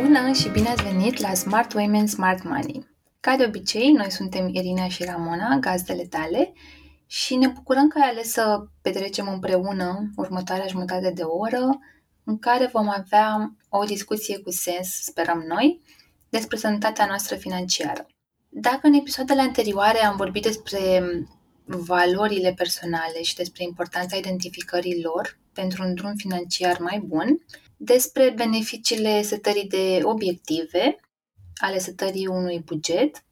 Bună și bine ați venit la Smart Women Smart Money! Ca de obicei, noi suntem Irina și Ramona, gazdele tale, și ne bucurăm că ai ales să petrecem împreună următoarea jumătate de oră în care vom avea o discuție cu sens, sperăm noi, despre sănătatea noastră financiară. Dacă în episoadele anterioare am vorbit despre valorile personale și despre importanța identificării lor pentru un drum financiar mai bun, despre beneficiile setării de obiective, ale setării unui buget.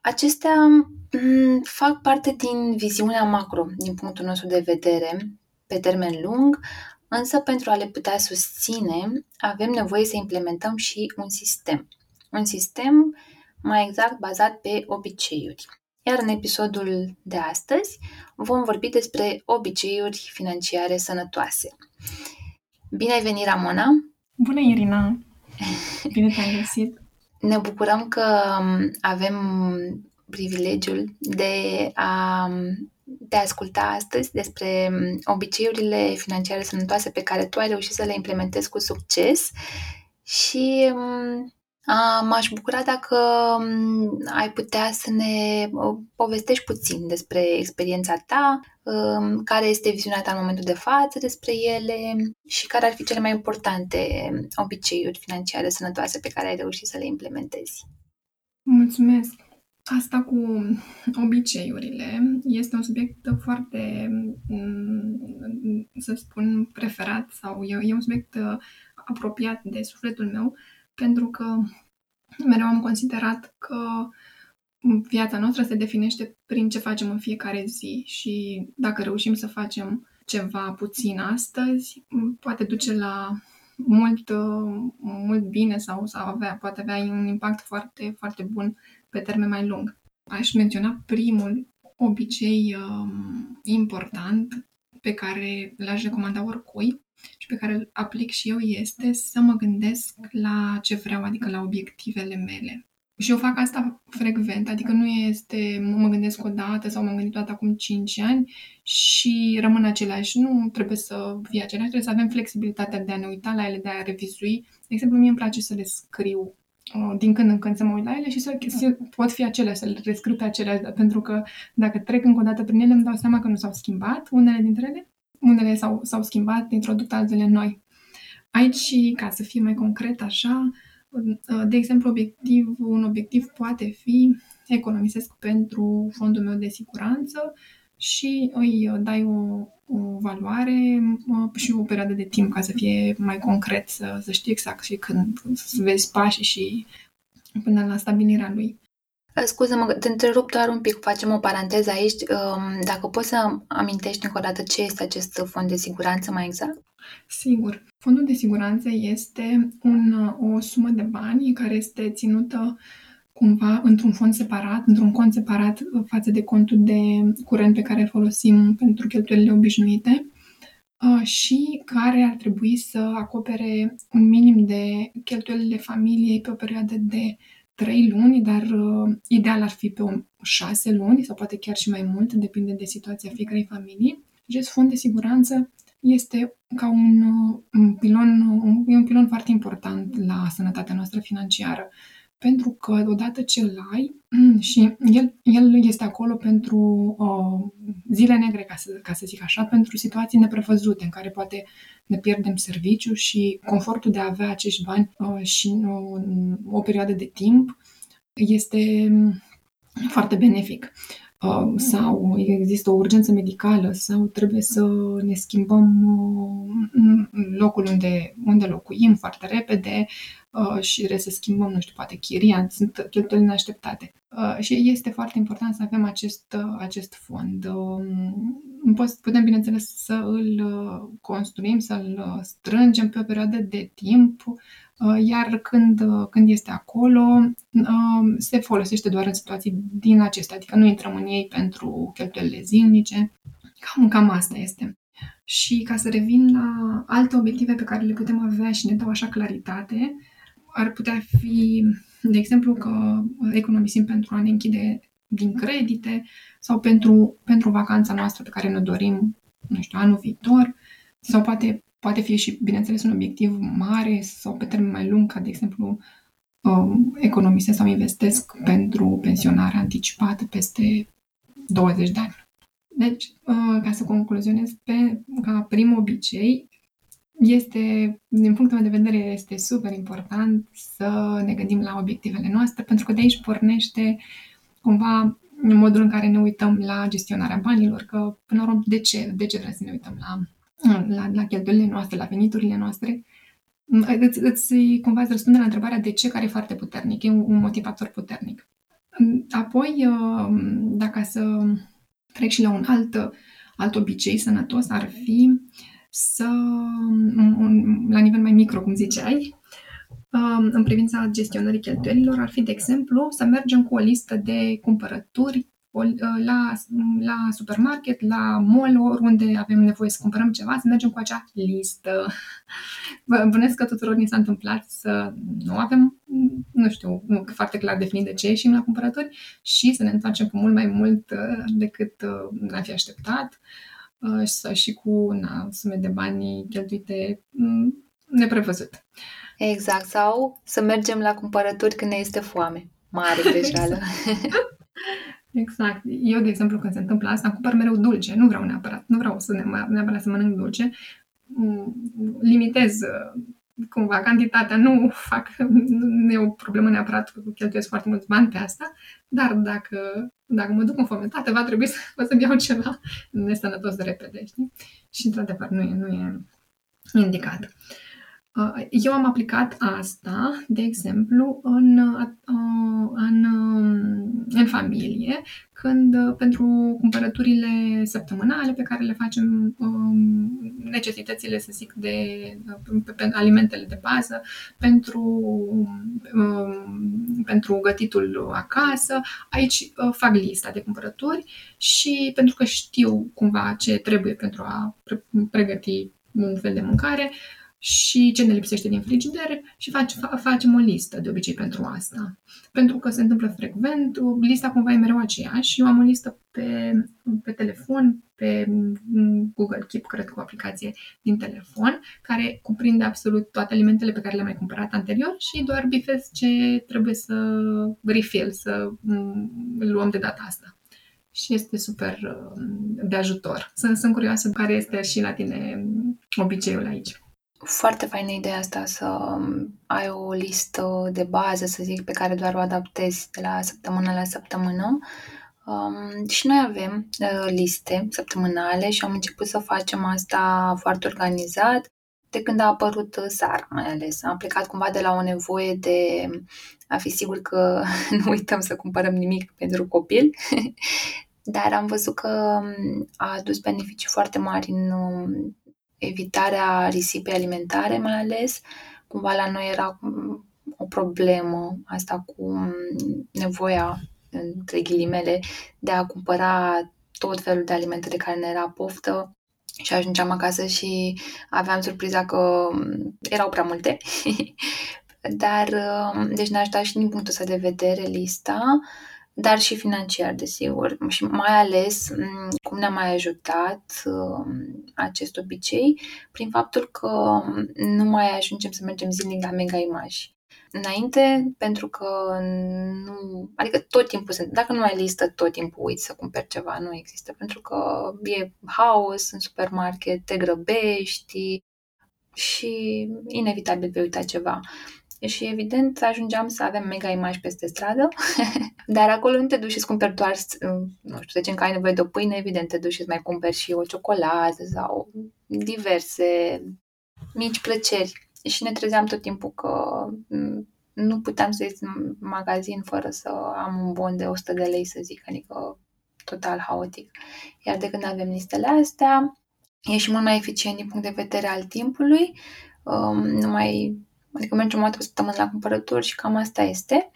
Acestea mm, fac parte din viziunea macro, din punctul nostru de vedere, pe termen lung, însă pentru a le putea susține, avem nevoie să implementăm și un sistem. Un sistem mai exact bazat pe obiceiuri. Iar în episodul de astăzi vom vorbi despre obiceiuri financiare sănătoase. Bine ai venit, Ramona! Bună, Irina! Bine te-am găsit! Ne bucurăm că avem privilegiul de a te asculta astăzi despre obiceiurile financiare sănătoase pe care tu ai reușit să le implementezi cu succes și M-aș bucura dacă ai putea să ne povestești puțin despre experiența ta, care este viziunea ta în momentul de față despre ele și care ar fi cele mai importante obiceiuri financiare sănătoase pe care ai reușit să le implementezi. Mulțumesc! Asta cu obiceiurile este un subiect foarte, să spun, preferat sau e un subiect apropiat de sufletul meu, pentru că mereu am considerat că viața noastră se definește prin ce facem în fiecare zi și dacă reușim să facem ceva puțin astăzi, poate duce la mult, mult bine sau, sau avea, poate avea un impact foarte, foarte bun pe termen mai lung. Aș menționa primul obicei um, important pe care l-aș recomanda oricui și pe care îl aplic și eu este să mă gândesc la ce vreau, adică la obiectivele mele. Și eu fac asta frecvent, adică nu este mă gândesc o dată sau m-am gândit toată acum 5 ani și rămân același. Nu trebuie să fie același, trebuie să avem flexibilitatea de a ne uita la ele, de a revizui. De exemplu, mie îmi place să le scriu uh, din când în când să mă uit la ele și să, să pot fi acelea, să le rescriu pe acelea, pentru că dacă trec încă o dată prin ele, îmi dau seama că nu s-au schimbat unele dintre ele unele s-au, s-au schimbat, introduc altele noi. Aici, ca să fie mai concret așa, de exemplu, obiectiv, un obiectiv poate fi economisesc pentru fondul meu de siguranță și îi dai o, o valoare și o perioadă de timp ca să fie mai concret, să, să știi exact și când să vezi pașii și până la stabilirea lui. Uh, scuză-mă, te întrerup doar un pic, facem o paranteză aici. Um, dacă poți să amintești încă o dată ce este acest fond de siguranță mai exact? Sigur. Fondul de siguranță este un, o sumă de bani care este ținută cumva într-un fond separat, într-un cont separat față de contul de curent pe care îl folosim pentru cheltuielile obișnuite uh, și care ar trebui să acopere un minim de cheltuielile familiei pe o perioadă de trei luni, dar uh, ideal ar fi pe o șase luni sau poate chiar și mai mult, depinde de situația fiecarei familii. Acest fond de siguranță este ca un, uh, un pilon, un, un pilon foarte important la sănătatea noastră financiară. Pentru că odată ce îl ai și el, el este acolo pentru uh, zile negre, ca să, ca să zic așa, pentru situații neprevăzute în care poate ne pierdem serviciu și confortul de a avea acești bani uh, și uh, o perioadă de timp este foarte benefic. Uh, sau există o urgență medicală sau trebuie să ne schimbăm uh, locul unde, unde locuim foarte repede uh, și trebuie să schimbăm, nu știu, poate chiria, sunt cheltuieli neașteptate. Și este foarte important să avem acest, acest fond. Um, putem, bineînțeles, să îl construim, să-l strângem pe o perioadă de timp, iar când, când este acolo, se folosește doar în situații din acestea, adică nu intrăm în ei pentru cheltuielile zilnice. Cam, cam asta este. Și ca să revin la alte obiective pe care le putem avea și ne dau așa claritate, ar putea fi, de exemplu, că economisim pentru a ne închide din credite sau pentru, pentru vacanța noastră pe care ne dorim, nu știu, anul viitor, sau poate poate fi și, bineînțeles, un obiectiv mare sau pe termen mai lung, ca de exemplu um, economisesc sau investesc pentru pensionare anticipată peste 20 de ani. Deci, uh, ca să concluzionez, pe, ca prim obicei, este, din punctul meu de vedere, este super important să ne gândim la obiectivele noastre, pentru că de aici pornește cumva modul în care ne uităm la gestionarea banilor, că până la urmă, de ce, de ce vrem să ne uităm la, la, la cheltuielile noastre, la veniturile noastre? Îți, îți cumva îți răspunde la întrebarea de ce, care e foarte puternic, e un, un motivator puternic. Apoi, uh, dacă să trec și la un alt, alt obicei sănătos, ar fi să, un, la nivel mai micro, cum ziceai, um, în privința gestionării cheltuielilor, ar fi, de exemplu, să mergem cu o listă de cumpărături la, la supermarket, la mall, oriunde avem nevoie să cumpărăm ceva, să mergem cu acea listă. Vă bănesc că tuturor ni s-a întâmplat să nu avem, nu știu, foarte clar definit de ce ieșim la cumpărături și să ne întoarcem cu mult mai mult uh, decât uh, ne-am fi așteptat uh, și cu na, sume de bani cheltuite mm, neprevăzut. Exact, sau să mergem la cumpărături când ne este foame. Mare greșeală. Exact. Eu, de exemplu, când se întâmplă asta, cumpăr mereu dulce. Nu vreau neapărat, nu vreau să ne, neapărat să mănânc dulce. Mm, limitez uh, cumva cantitatea, nu fac, nu e o problemă neapărat că cheltuiesc foarte mulți bani pe asta, dar dacă, dacă mă duc în fometate, va trebui să, să-mi iau ceva nesănătos de repede, știi? Și, într-adevăr, nu e, nu e indicat. Uh, Uh, eu am aplicat asta, de exemplu, în, uh, în, um, în familie, când uh, pentru cumpărăturile săptămânale pe care le facem, um, necesitățile, să zic, de alimentele de bază, pentru, um, pentru gătitul acasă, aici fac lista de cumpărături și pentru că știu cumva ce trebuie pentru a pregăti un fel de mâncare, și ce ne lipsește din frigider și face, facem o listă de obicei pentru asta. Pentru că se întâmplă frecvent, lista cumva e mereu aceeași. Eu am o listă pe, pe telefon, pe Google Keep, cred că o aplicație din telefon, care cuprinde absolut toate alimentele pe care le-am mai cumpărat anterior și doar bifez ce trebuie să refill, să luăm de data asta și este super de ajutor. Sunt, sunt curioasă care este și la tine obiceiul aici. Foarte faină ideea asta să um, ai o listă de bază, să zic, pe care doar o adaptezi de la săptămână la săptămână. Um, și noi avem uh, liste săptămânale și am început să facem asta foarte organizat de când a apărut uh, Sara, mai ales. Am plecat cumva de la o nevoie de a fi sigur că nu uităm să cumpărăm nimic pentru copil, dar am văzut că um, a adus beneficii foarte mari în um, evitarea risipei alimentare mai ales. Cumva la noi era o problemă asta cu nevoia, între ghilimele, de a cumpăra tot felul de alimente de care ne era poftă și ajungeam acasă și aveam surpriza că erau prea multe. Dar, deci ne-a ajutat și din punctul ăsta de vedere lista dar și financiar, desigur. Și mai ales cum ne-a mai ajutat um, acest obicei prin faptul că nu mai ajungem să mergem zilnic la mega imaji. Înainte, pentru că nu... Adică tot timpul sunt... Dacă nu ai listă, tot timpul uiți să cumperi ceva. Nu există. Pentru că e haos în supermarket, te grăbești și inevitabil vei uita ceva. Și evident ajungeam să avem mega imagi peste stradă, dar acolo nu te duci și cumperi doar, nu știu, de ce că ai nevoie de o pâine, evident te duci și mai cumperi și o ciocolată sau diverse mici plăceri. Și ne trezeam tot timpul că nu puteam să ies în magazin fără să am un bon de 100 de lei, să zic, adică total haotic. Iar de când avem listele astea, e și mult mai eficient din punct de vedere al timpului, um, nu mai Adică mergem o dată pe săptămână la cumpărături și cam asta este.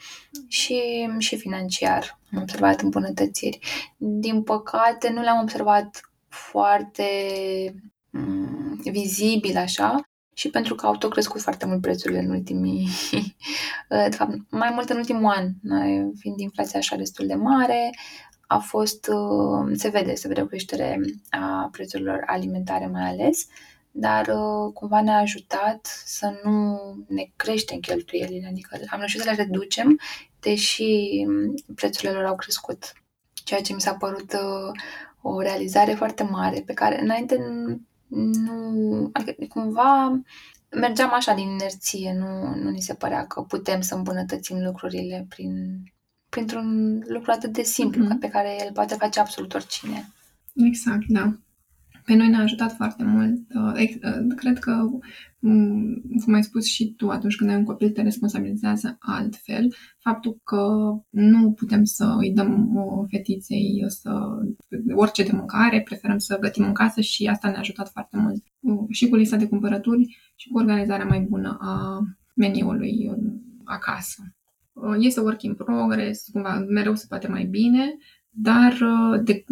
Și, și financiar am observat îmbunătățiri. Din păcate, nu le-am observat foarte mm, vizibil așa și pentru că au tot crescut foarte mult prețurile în ultimii, de fapt, mai mult în ultimul an, fiind inflația așa destul de mare, a fost, uh, se vede, se vede o creștere a prețurilor alimentare mai ales, dar uh, cumva ne-a ajutat să nu ne creștem cheltuielile, adică am reușit să le reducem, deși um, prețurile lor au crescut. Ceea ce mi s-a părut uh, o realizare foarte mare, pe care înainte nu... Adică cumva mergeam așa din inerție, nu, nu ni se părea că putem să îmbunătățim lucrurile prin, printr-un lucru atât de simplu, mm-hmm. pe care el poate face absolut oricine. Exact, da. Pe noi ne-a ajutat foarte mult. Uh, uh, cred că, mm, cum ai spus și tu, atunci când ai un copil, te responsabilizează altfel. Faptul că nu putem să îi dăm o fetiței să, orice de mâncare, preferăm să gătim în casă și asta ne-a ajutat foarte mult. Uh, și cu lista de cumpărături și cu organizarea mai bună a meniului acasă. Este work in progress, cumva mereu se poate mai bine, dar uh, de,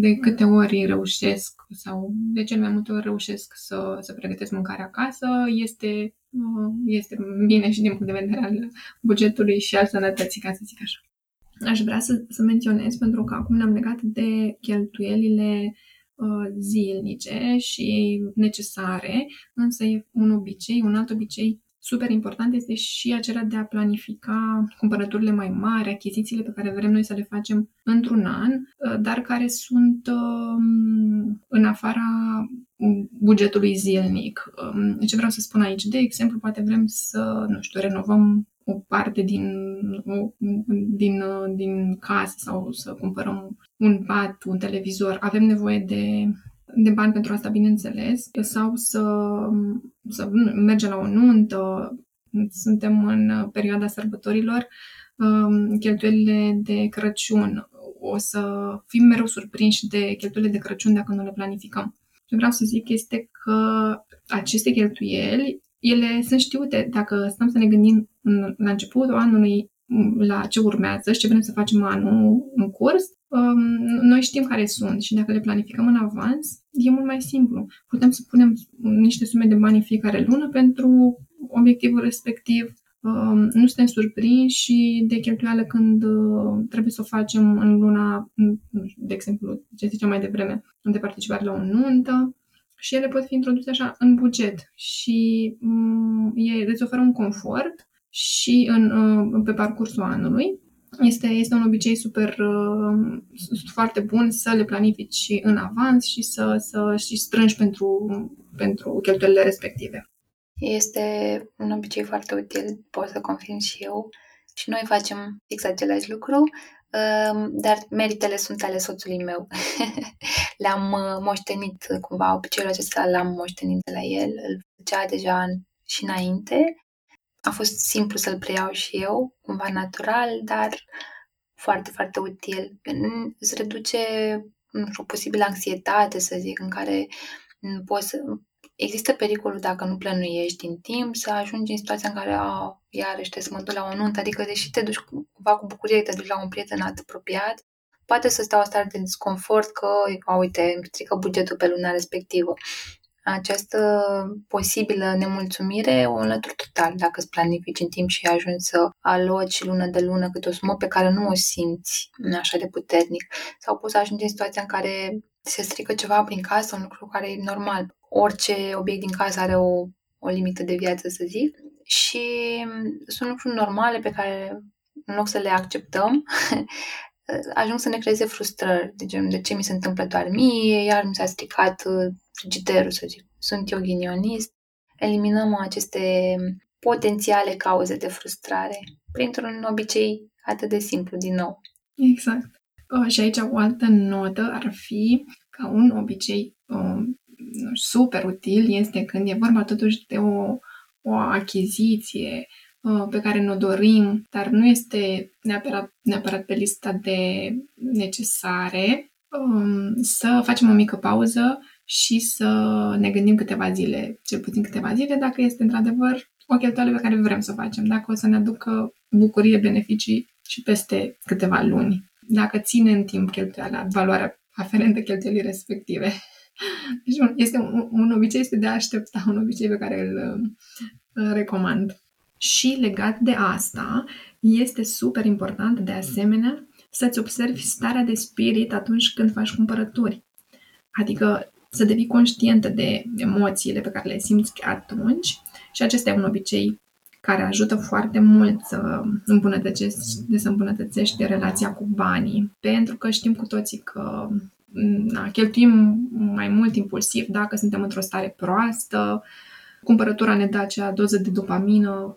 de câte ori reușesc sau de cel mai multe ori reușesc să, să pregătesc mâncare acasă, este, uh, este bine și din punct de vedere al bugetului și al sănătății, ca să zic așa. Aș vrea să, să menționez, pentru că acum ne-am legat de cheltuielile uh, zilnice și necesare, însă e un obicei, un alt obicei super important este și acela de a planifica cumpărăturile mai mari, achizițiile pe care vrem noi să le facem într-un an, uh, dar care sunt um, în afara bugetului zilnic. Um, ce vreau să spun aici? De exemplu, poate vrem să, nu știu, renovăm o parte din, din, uh, din casă sau să cumpărăm un pat, un televizor. Avem nevoie de de bani pentru asta, bineînțeles, sau să, să mergem la o nuntă, suntem în perioada sărbătorilor, um, cheltuielile de Crăciun. O să fim mereu surprinși de cheltuielile de Crăciun dacă nu le planificăm. Ce vreau să zic este că aceste cheltuieli, ele sunt știute. Dacă stăm să ne gândim în, la începutul anului la ce urmează și ce vrem să facem anul în curs, um, noi știm care sunt și dacă le planificăm în avans, e mult mai simplu. Putem să punem niște sume de bani în fiecare lună pentru obiectivul respectiv. Um, nu suntem surprinși și de cheltuială când uh, trebuie să o facem în luna, de exemplu, ce ziceam mai devreme, de participare la o nuntă, și ele pot fi introduse așa în buget și um, e, îți oferă un confort și în, uh, pe parcursul anului. Este, este un obicei super uh, foarte bun să le planifici în avans și să, să și strângi pentru, pentru cheltuielile respective. Este un obicei foarte util, pot să confirm și eu. Și noi facem fix același lucru, um, dar meritele sunt ale soțului meu. Le-am uh, moștenit cumva, obiceiul acesta l-am moștenit de la el, îl făcea deja și înainte a fost simplu să-l preiau și eu, cumva natural, dar foarte, foarte util. Îți reduce nu știu, o posibilă anxietate, să zic, în care poți să... Există pericolul dacă nu plănuiești din timp să ajungi în situația în care a, iarăși trebuie să mă duc la o nuntă, adică deși te duci cumva cu bucurie, te duci la un prieten apropiat, poate să stea o stare de disconfort că, a, uite, îmi strică bugetul pe luna respectivă această posibilă nemulțumire o înlături total dacă îți planifici în timp și ajungi să aloci lună de lună câte o sumă pe care nu o simți așa de puternic. Sau poți să ajungi în situația în care se strică ceva prin casă, un lucru care e normal. Orice obiect din casă are o, o limită de viață, să zic. Și sunt lucruri normale pe care, în loc să le acceptăm, ajung să ne creeze frustrări. De, gen, de ce mi se întâmplă doar mie, iar mi s-a stricat frigiderul, să zic. Sunt eu ghinionist. Eliminăm aceste potențiale cauze de frustrare printr-un obicei atât de simplu, din nou. Exact. Uh, și aici o altă notă ar fi ca un obicei uh, super util este când e vorba totuși de o, o achiziție uh, pe care ne-o dorim, dar nu este neapărat, neapărat pe lista de necesare, um, să facem o mică pauză și să ne gândim câteva zile, cel puțin câteva zile, dacă este într-adevăr o cheltuială pe care vrem să o facem, dacă o să ne aducă bucurie, beneficii și peste câteva luni, dacă ține în timp cheltuiala, valoarea aferentă cheltuielii respective. Deci este un, un obicei este de a aștepta, un obicei pe care îl, îl recomand. Și legat de asta, este super important de asemenea să-ți observi starea de spirit atunci când faci cumpărături. Adică să devii conștientă de emoțiile pe care le simți atunci și acesta e un obicei care ajută foarte mult să îmbunătățești, de să îmbunătățești relația cu banii, pentru că știm cu toții că na, cheltuim mai mult impulsiv dacă suntem într-o stare proastă, cumpărătura ne dă acea doză de dopamină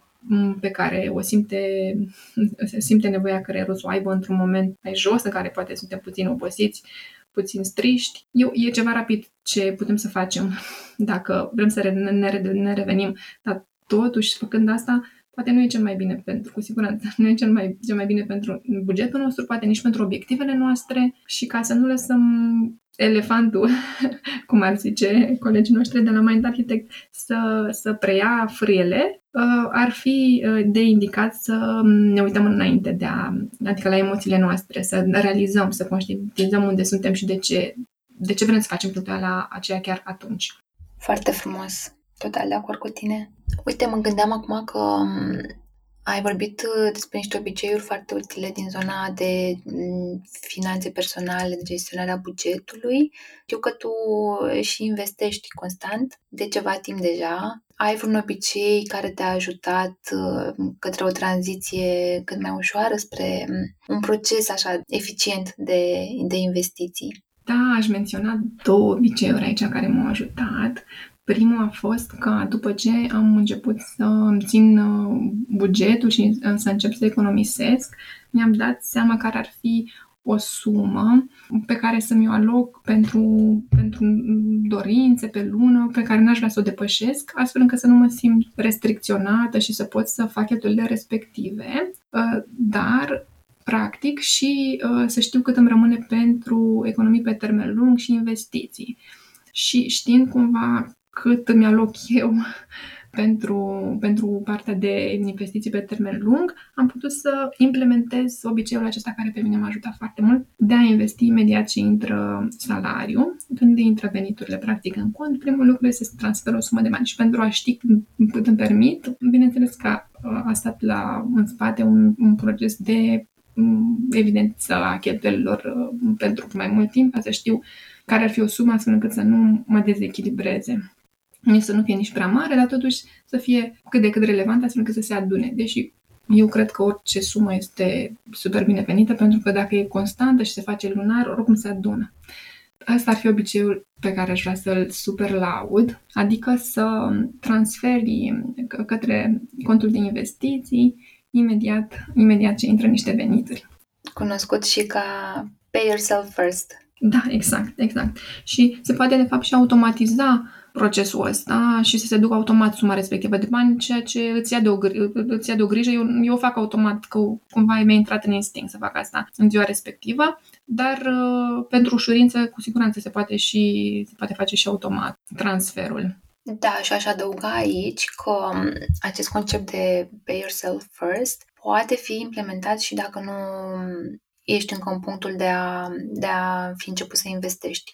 pe care o simte, simte nevoia creierul să o aibă într-un moment mai jos, în care poate suntem puțin obosiți, puțin striști. Eu, e ceva rapid ce putem să facem dacă vrem să ne, ne, ne revenim, dar totuși, făcând asta, poate nu e cel mai bine pentru, cu siguranță, nu e cel mai, cel mai bine pentru bugetul nostru, poate nici pentru obiectivele noastre și ca să nu lăsăm elefantul, cum ar zice colegii noștri de la Mind Architect, să, să preia frâiele, uh, ar fi uh, de indicat să ne uităm înainte de a, adică la emoțiile noastre, să realizăm, să conștientizăm unde suntem și de ce, de ce vrem să facem la aceea chiar atunci. Foarte frumos. Total de acord cu tine. Uite, mă gândeam acum că mm, ai vorbit uh, despre niște obiceiuri foarte utile din zona de mm, finanțe personale, de gestionarea bugetului. Știu că tu și investești constant de ceva timp deja. Ai vreun obicei care te-a ajutat uh, către o tranziție cât mai ușoară spre mm, un proces așa eficient de, de investiții? Da, aș menționa două obiceiuri aici care m-au ajutat. Primul a fost că după ce am început să îmi țin uh, bugetul și uh, să încep să economisesc, mi-am dat seama care ar fi o sumă pe care să mi-o aloc pentru, pentru dorințe pe lună, pe care n-aș vrea să o depășesc, astfel încât să nu mă simt restricționată și să pot să fac cheltuielile respective, uh, dar practic și să știu cât îmi rămâne pentru economii pe termen lung și investiții. Și știind cumva cât îmi aloc eu pentru, pentru partea de investiții pe termen lung, am putut să implementez obiceiul acesta care pe mine m-a ajutat foarte mult de a investi imediat ce intră salariu. Când intră veniturile practic în cont, primul lucru este să transfer o sumă de bani și pentru a ști cât îmi permit, bineînțeles că a stat la, în spate un, un proces de evidență a cheltuielilor uh, pentru mai mult timp, ca să știu care ar fi o sumă astfel încât să nu mă dezechilibreze să nu fie nici prea mare, dar totuși să fie cât de cât relevant astfel încât să se adune. Deși eu cred că orice sumă este super binevenită pentru că dacă e constantă și se face lunar, oricum se adună. Asta ar fi obiceiul pe care aș vrea să-l super laud, adică să transferi către contul de investiții imediat, imediat ce intră niște venituri. Cunoscut și ca pay yourself first. Da, exact, exact. Și se poate de fapt și automatiza procesul ăsta și să se ducă automat suma respectivă de bani, ceea ce îți ia de o, îți ia de o grijă. Eu, eu o fac automat, că cumva mi-a intrat în instinct să fac asta în ziua respectivă, dar uh, pentru ușurință, cu siguranță se poate și se poate face și automat transferul. Da, și aș adăuga aici că um, acest concept de pay yourself first poate fi implementat și dacă nu ești încă în punctul de a, de a fi început să investești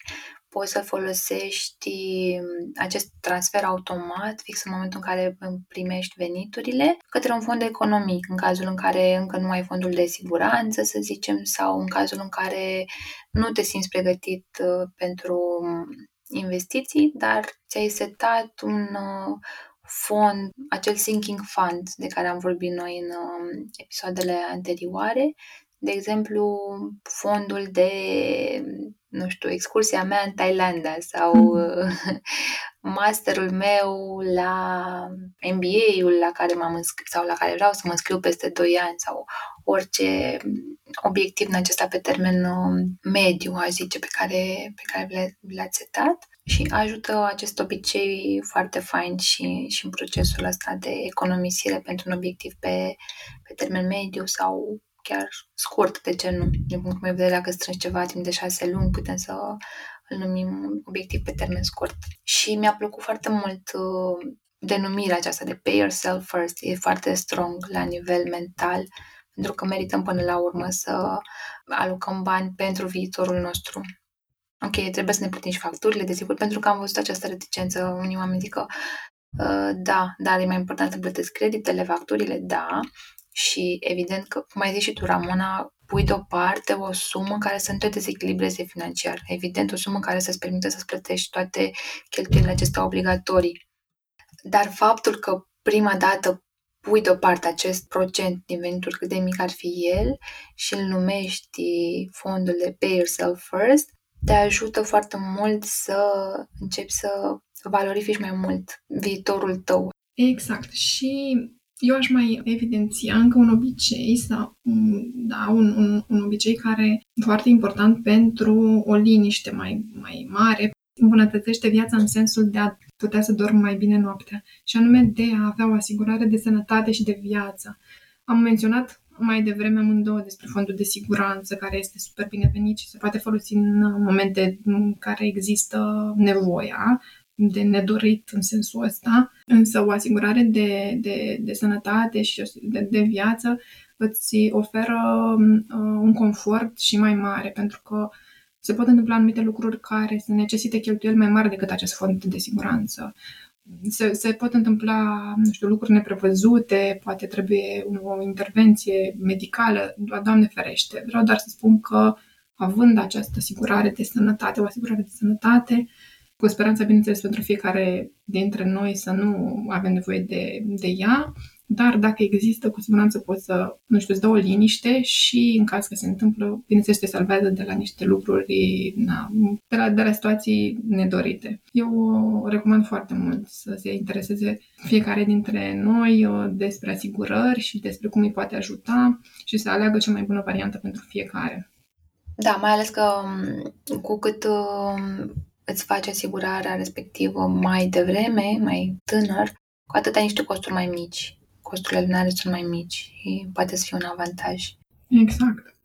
poți să folosești mm, acest transfer automat fix în momentul în care primești veniturile către un fond economic, în cazul în care încă nu ai fondul de siguranță, să zicem, sau în cazul în care nu te simți pregătit uh, pentru mm, investiții, dar ți-ai setat un uh, fond, acel sinking fund de care am vorbit noi în um, episoadele anterioare, de exemplu, fondul de nu știu, excursia mea în Thailanda sau mm-hmm. masterul meu la MBA-ul la care m-am înscris sau la care vreau să mă înscriu peste 2 ani sau orice obiectiv în acesta pe termen um, mediu, aș zice, pe care, pe care l-ați setat și ajută acest obicei foarte fain și, și în procesul ăsta de economisire pentru un obiectiv pe, pe termen mediu sau chiar scurt, de ce nu? Din punctul meu de vedere, dacă strângi ceva timp de șase luni, putem să îl numim obiectiv pe termen scurt. Și mi-a plăcut foarte mult uh, denumirea aceasta de pay yourself first. E foarte strong la nivel mental, pentru că merităm până la urmă să alocăm bani pentru viitorul nostru. Ok, trebuie să ne plătim și facturile, desigur, pentru că am văzut această reticență. Unii oameni zic că uh, da, dar e mai important să plătesc creditele, facturile, da, și evident că, cum ai zis și tu, Ramona, pui deoparte o sumă care să nu te dezechilibreze financiar. Evident, o sumă care să-ți permită să-ți plătești toate cheltuielile acestea obligatorii. Dar faptul că prima dată pui deoparte acest procent din venituri, cât de mic ar fi el, și îl numești fondul de Pay Yourself First, te ajută foarte mult să începi să valorifici mai mult viitorul tău. Exact. Și eu aș mai evidenția încă un obicei sau da, un, un, un obicei care e foarte important pentru o liniște mai, mai mare, îmbunătățește viața în sensul de a putea să dorm mai bine noaptea și anume de a avea o asigurare de sănătate și de viață. Am menționat mai devreme amândouă despre fondul de siguranță, care este super binevenit și se poate folosi în momente în care există nevoia de nedorit în sensul ăsta, însă o asigurare de, de, de sănătate și de, de viață îți oferă uh, un confort și mai mare, pentru că se pot întâmpla anumite lucruri care să necesite cheltuieli mai mari decât acest fond de siguranță. Se, se pot întâmpla, nu știu, lucruri neprevăzute, poate trebuie o intervenție medicală, Doamne ferește. Vreau doar să spun că având această asigurare de sănătate, o asigurare de sănătate, cu speranța, bineînțeles, pentru fiecare dintre noi să nu avem nevoie de, de ea, dar dacă există, cu siguranță poți să, nu știu, îți dă o liniște și în caz că se întâmplă, bineînțeles, te salvează de la niște lucruri, na, de, la, de la situații nedorite. Eu o recomand foarte mult să se intereseze fiecare dintre noi uh, despre asigurări și despre cum îi poate ajuta și să aleagă cea mai bună variantă pentru fiecare. Da, mai ales că um, cu cât um, îți faci asigurarea respectivă mai devreme, mai tânăr, cu atât ai niște costuri mai mici. Costurile lunare sunt mai mici și poate să fie un avantaj. Exact.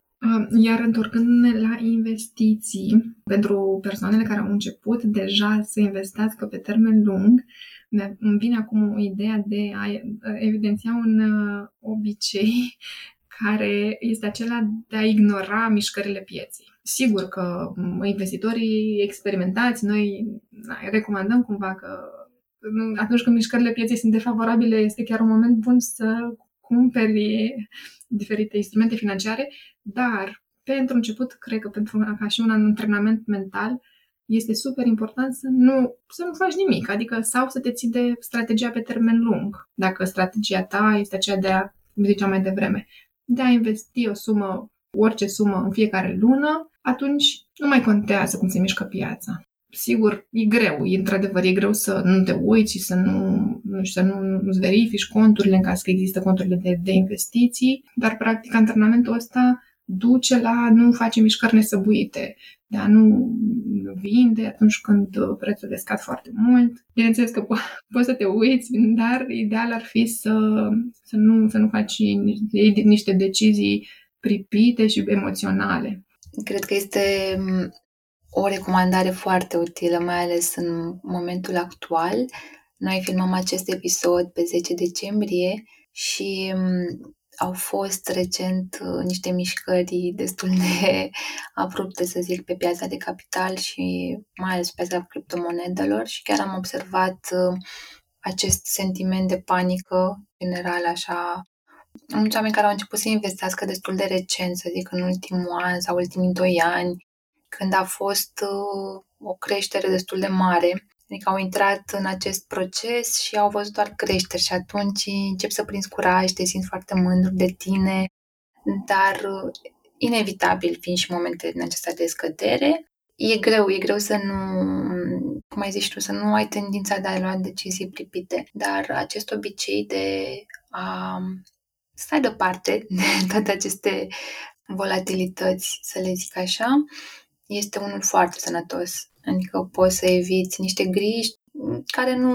Iar întorcându-ne la investiții, pentru persoanele care au început deja să investească pe termen lung, îmi vine acum ideea de a evidenția un uh, obicei care este acela de a ignora mișcările pieței. Sigur că investitorii experimentați, noi recomandăm cumva că atunci când mișcările pieței sunt defavorabile, este chiar un moment bun să cumperi diferite instrumente financiare, dar pentru început, cred că pentru ca și un antrenament mental, este super important să nu, să nu faci nimic, adică sau să te ții de strategia pe termen lung, dacă strategia ta este aceea de a, cum ziceam mai devreme, de a investi o sumă, orice sumă în fiecare lună, atunci nu mai contează cum se mișcă piața. Sigur, e greu, e într-adevăr, e greu să nu te uiți și să nu, nu știu, să nu nu verifici conturile în caz că există conturile de, de investiții, dar practic antrenamentul ăsta duce la nu face mișcări nesăbuite, de a nu vinde atunci când prețul scad foarte mult. Bineînțeles că po- poți să te uiți, dar ideal ar fi să, să, nu, să nu faci niște decizii pripite și emoționale. Cred că este mm, o recomandare foarte utilă, mai ales în momentul actual. Noi filmăm acest episod pe 10 decembrie și mm, au fost recent uh, niște mișcări destul de abrupte, să zic, pe piața de capital și mai ales pe piața criptomonedelor și chiar am observat uh, acest sentiment de panică general, așa, mulți oameni care au început să investească destul de recent, să zic, în ultimul an sau ultimii doi ani, când a fost uh, o creștere destul de mare Adică au intrat în acest proces și au văzut doar creșteri și atunci încep să prinzi curaj, te simți foarte mândru de tine, dar inevitabil fiind și momente în acesta de scădere, e greu, e greu să nu, cum ai zis tu, să nu ai tendința de a lua decizii pripite, dar acest obicei de a stai deoparte de toate aceste volatilități, să le zic așa, este unul foarte sănătos. Adică poți să eviți niște griji care nu,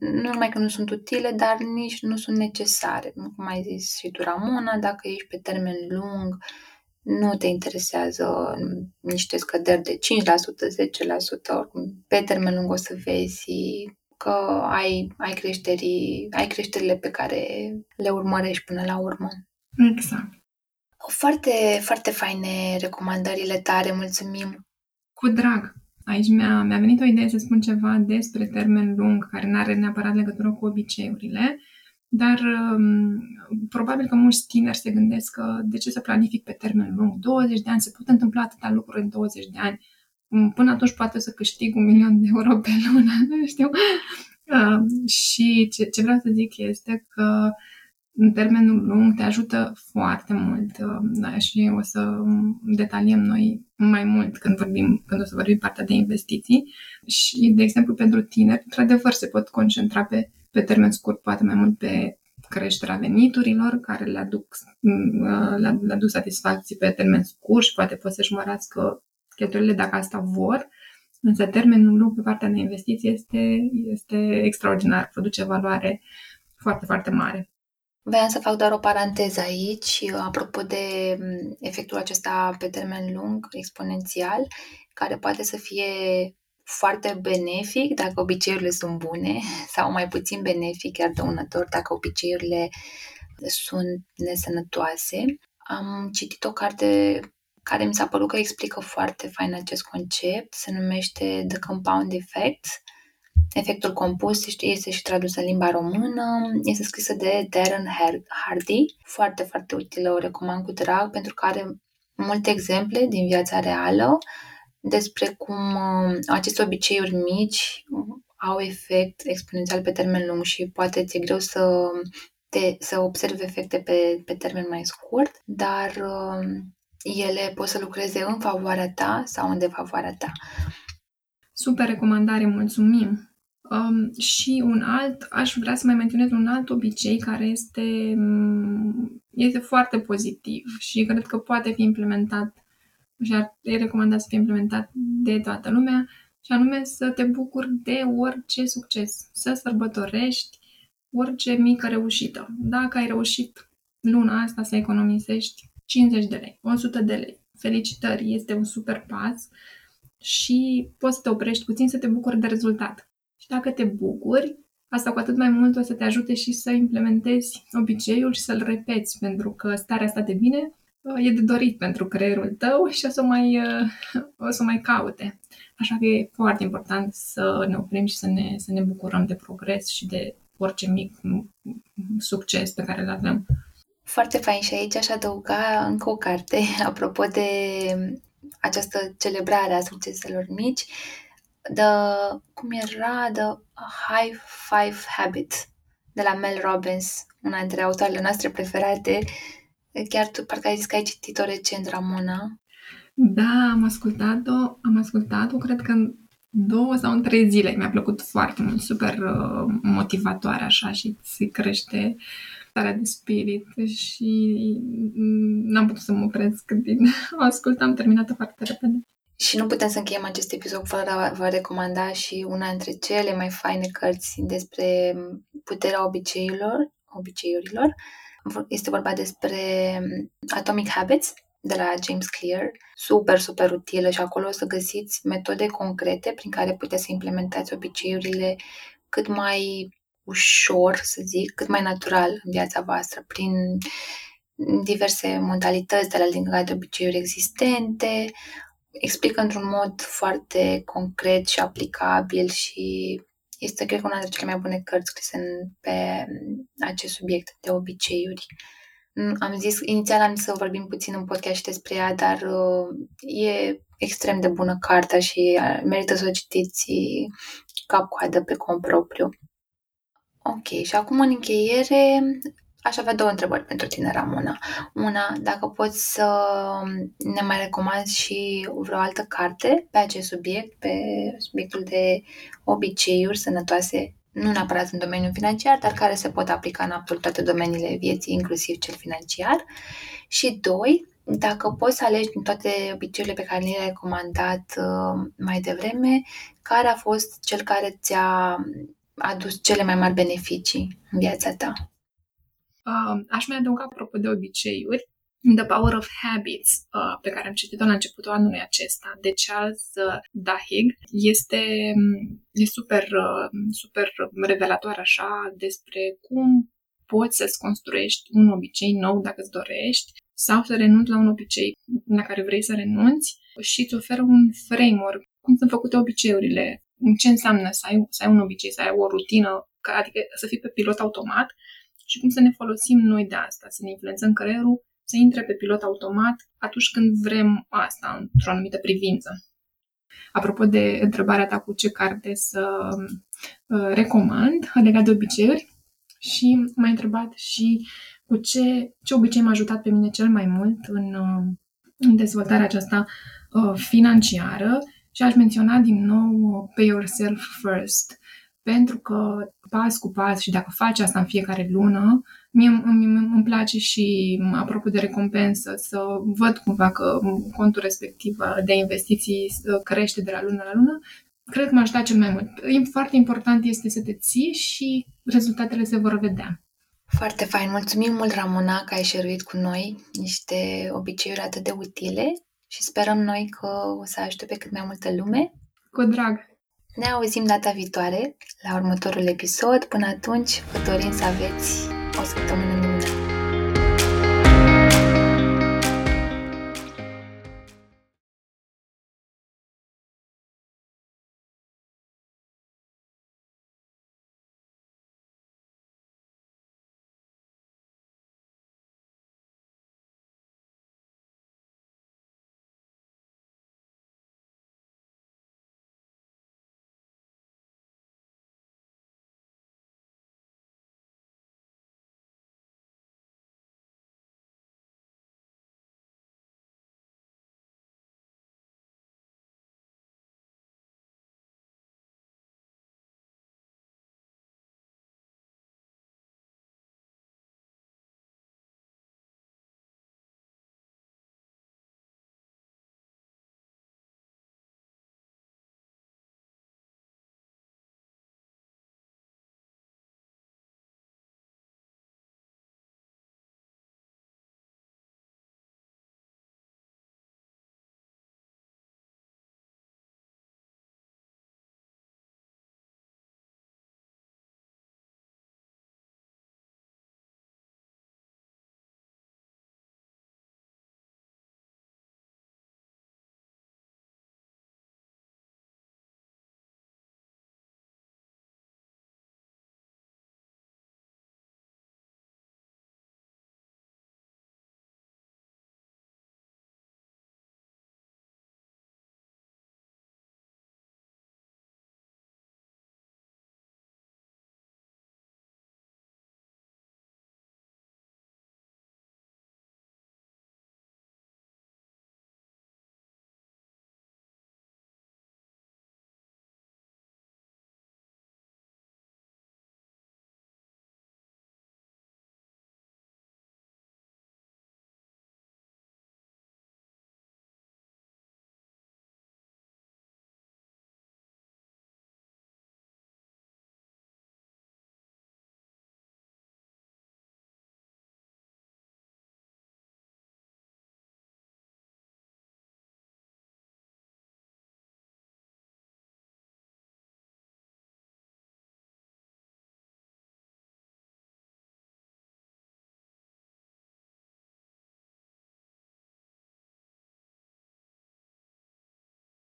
nu numai că nu sunt utile, dar nici nu sunt necesare. Cum ai zis și tu, Ramona, dacă ești pe termen lung, nu te interesează niște scăderi de 5%, 10%, oricum pe termen lung o să vezi că ai, ai, creșteri, ai creșterile pe care le urmărești până la urmă. Exact. Foarte, foarte faine recomandările tare, mulțumim! Cu drag! Aici mi-a, mi-a venit o idee să spun ceva despre termen lung, care nu are neapărat legătură cu obiceiurile, Dar um, probabil că mulți tineri se gândesc că de ce să planific pe termen lung? 20 de ani, se pot întâmpla atâtea lucruri în 20 de ani. Mm, până atunci poate să câștig un milion de euro pe lună, nu știu. Uh, și ce, ce vreau să zic este că în termenul lung te ajută foarte mult uh, da, și o să detaliem noi mai mult când vorbim, când o să vorbim partea de investiții și, de exemplu, pentru tineri, într-adevăr, se pot concentra pe, pe termen scurt, poate mai mult pe creșterea veniturilor care le aduc, uh, le, le aduc satisfacții pe termen scurt și poate pot să-și mărească cheltuielile dacă asta vor, însă termenul lung pe partea de investiție este, este extraordinar, produce valoare foarte, foarte mare. Vreau să fac doar o paranteză aici, apropo de efectul acesta pe termen lung, exponențial, care poate să fie foarte benefic dacă obiceiurile sunt bune sau mai puțin benefic, chiar dăunător, dacă obiceiurile sunt nesănătoase. Am citit o carte care mi s-a părut că explică foarte fain acest concept, se numește The Compound Effect, efectul compus, este și tradus în limba română, este scrisă de Darren Hardy, foarte, foarte utilă, o recomand cu drag, pentru că are multe exemple din viața reală despre cum uh, aceste obiceiuri mici au efect exponențial pe termen lung și poate ți-e greu să, te, să observi efecte pe, pe termen mai scurt, dar uh, ele pot să lucreze în favoarea ta sau în defavoarea ta. Super recomandare, mulțumim! Um, și un alt, aș vrea să mai menționez un alt obicei care este, mm, este foarte pozitiv și cred că poate fi implementat și ar, e recomandat să fie implementat de toată lumea, și anume să te bucuri de orice succes, să sărbătorești orice mică reușită. Dacă ai reușit luna asta să economisești 50 de lei, 100 de lei. Felicitări, este un super pas și poți să te oprești puțin să te bucuri de rezultat. Și dacă te bucuri, asta cu atât mai mult o să te ajute și să implementezi obiceiul și să-l repeți, pentru că starea asta de bine uh, e de dorit pentru creierul tău și o să mai, uh, o să mai caute. Așa că e foarte important să ne oprim și să ne, să ne bucurăm de progres și de orice mic succes pe care îl avem. Foarte fain și aici aș adăuga încă o carte, apropo de această celebrare a succeselor mici, de, cum era, The High Five Habit, de la Mel Robbins, una dintre autoarele noastre preferate. Chiar tu, parcă ai zis că ai citit-o recent, Ramona. Da, am ascultat-o, am ascultat-o, cred că în două sau în trei zile. Mi-a plăcut foarte mult, super uh, motivatoare așa și ți crește starea de spirit și n-am putut să mă opresc din o ascultam, terminată foarte repede. Și nu putem să încheiem acest episod fără a vă recomanda și una dintre cele mai faine cărți despre puterea obiceiurilor, obiceiurilor. Este vorba despre Atomic Habits de la James Clear, super, super utilă și acolo o să găsiți metode concrete prin care puteți să implementați obiceiurile cât mai ușor, să zic, cât mai natural în viața voastră, prin diverse modalități de la legare de obiceiuri existente, explică într-un mod foarte concret și aplicabil și este, cred că, una dintre cele mai bune cărți scrise pe acest subiect de obiceiuri. Am zis, inițial am zis să vorbim puțin în podcast și despre ea, dar uh, e extrem de bună cartea și uh, merită să o citiți cap-coadă pe cont propriu. Ok, și acum în încheiere aș avea două întrebări pentru tine, Ramona. Una, dacă poți să ne mai recomanzi și vreo altă carte pe acest subiect, pe subiectul de obiceiuri sănătoase, nu neapărat în domeniul financiar, dar care se pot aplica în absolut toate domeniile vieții, inclusiv cel financiar. Și doi, dacă poți să alegi din toate obiceiurile pe care le-ai recomandat uh, mai devreme, care a fost cel care ți-a adus cele mai mari beneficii în viața ta? Uh, aș mai adăuga, apropo de obiceiuri, The Power of Habits, uh, pe care am citit-o la începutul anului acesta, de Charles uh, Duhigg, este, e super, uh, super revelator așa despre cum poți să-ți construiești un obicei nou dacă îți dorești sau să renunți la un obicei la care vrei să renunți și îți oferă un framework, cum sunt făcute obiceiurile, ce înseamnă să ai, să ai un obicei, să ai o rutină, adică să fii pe pilot automat și cum să ne folosim noi de asta, să ne influențăm creierul, să intre pe pilot automat atunci când vrem asta, într-o anumită privință. Apropo de întrebarea ta cu ce carte să uh, recomand legat de obiceiuri, și m-a întrebat și cu ce, ce obicei m-a ajutat pe mine cel mai mult în, uh, în dezvoltarea aceasta uh, financiară și aș menționa din nou uh, Pay Yourself First, pentru că pas cu pas și dacă faci asta în fiecare lună, mie îmi, îmi place și, apropo de recompensă, să văd cumva că contul respectiv de investiții crește de la lună la lună. Cred că m-aș ajutat cel mai mult. Foarte important este să te ții și rezultatele se vor vedea. Foarte fain. Mulțumim mult, Ramona, că ai șeruit cu noi niște obiceiuri atât de utile și sperăm noi că o să ajute pe cât mai multă lume. Cu drag! Ne auzim data viitoare la următorul episod. Până atunci, vă dorim să aveți o săptămână minunată!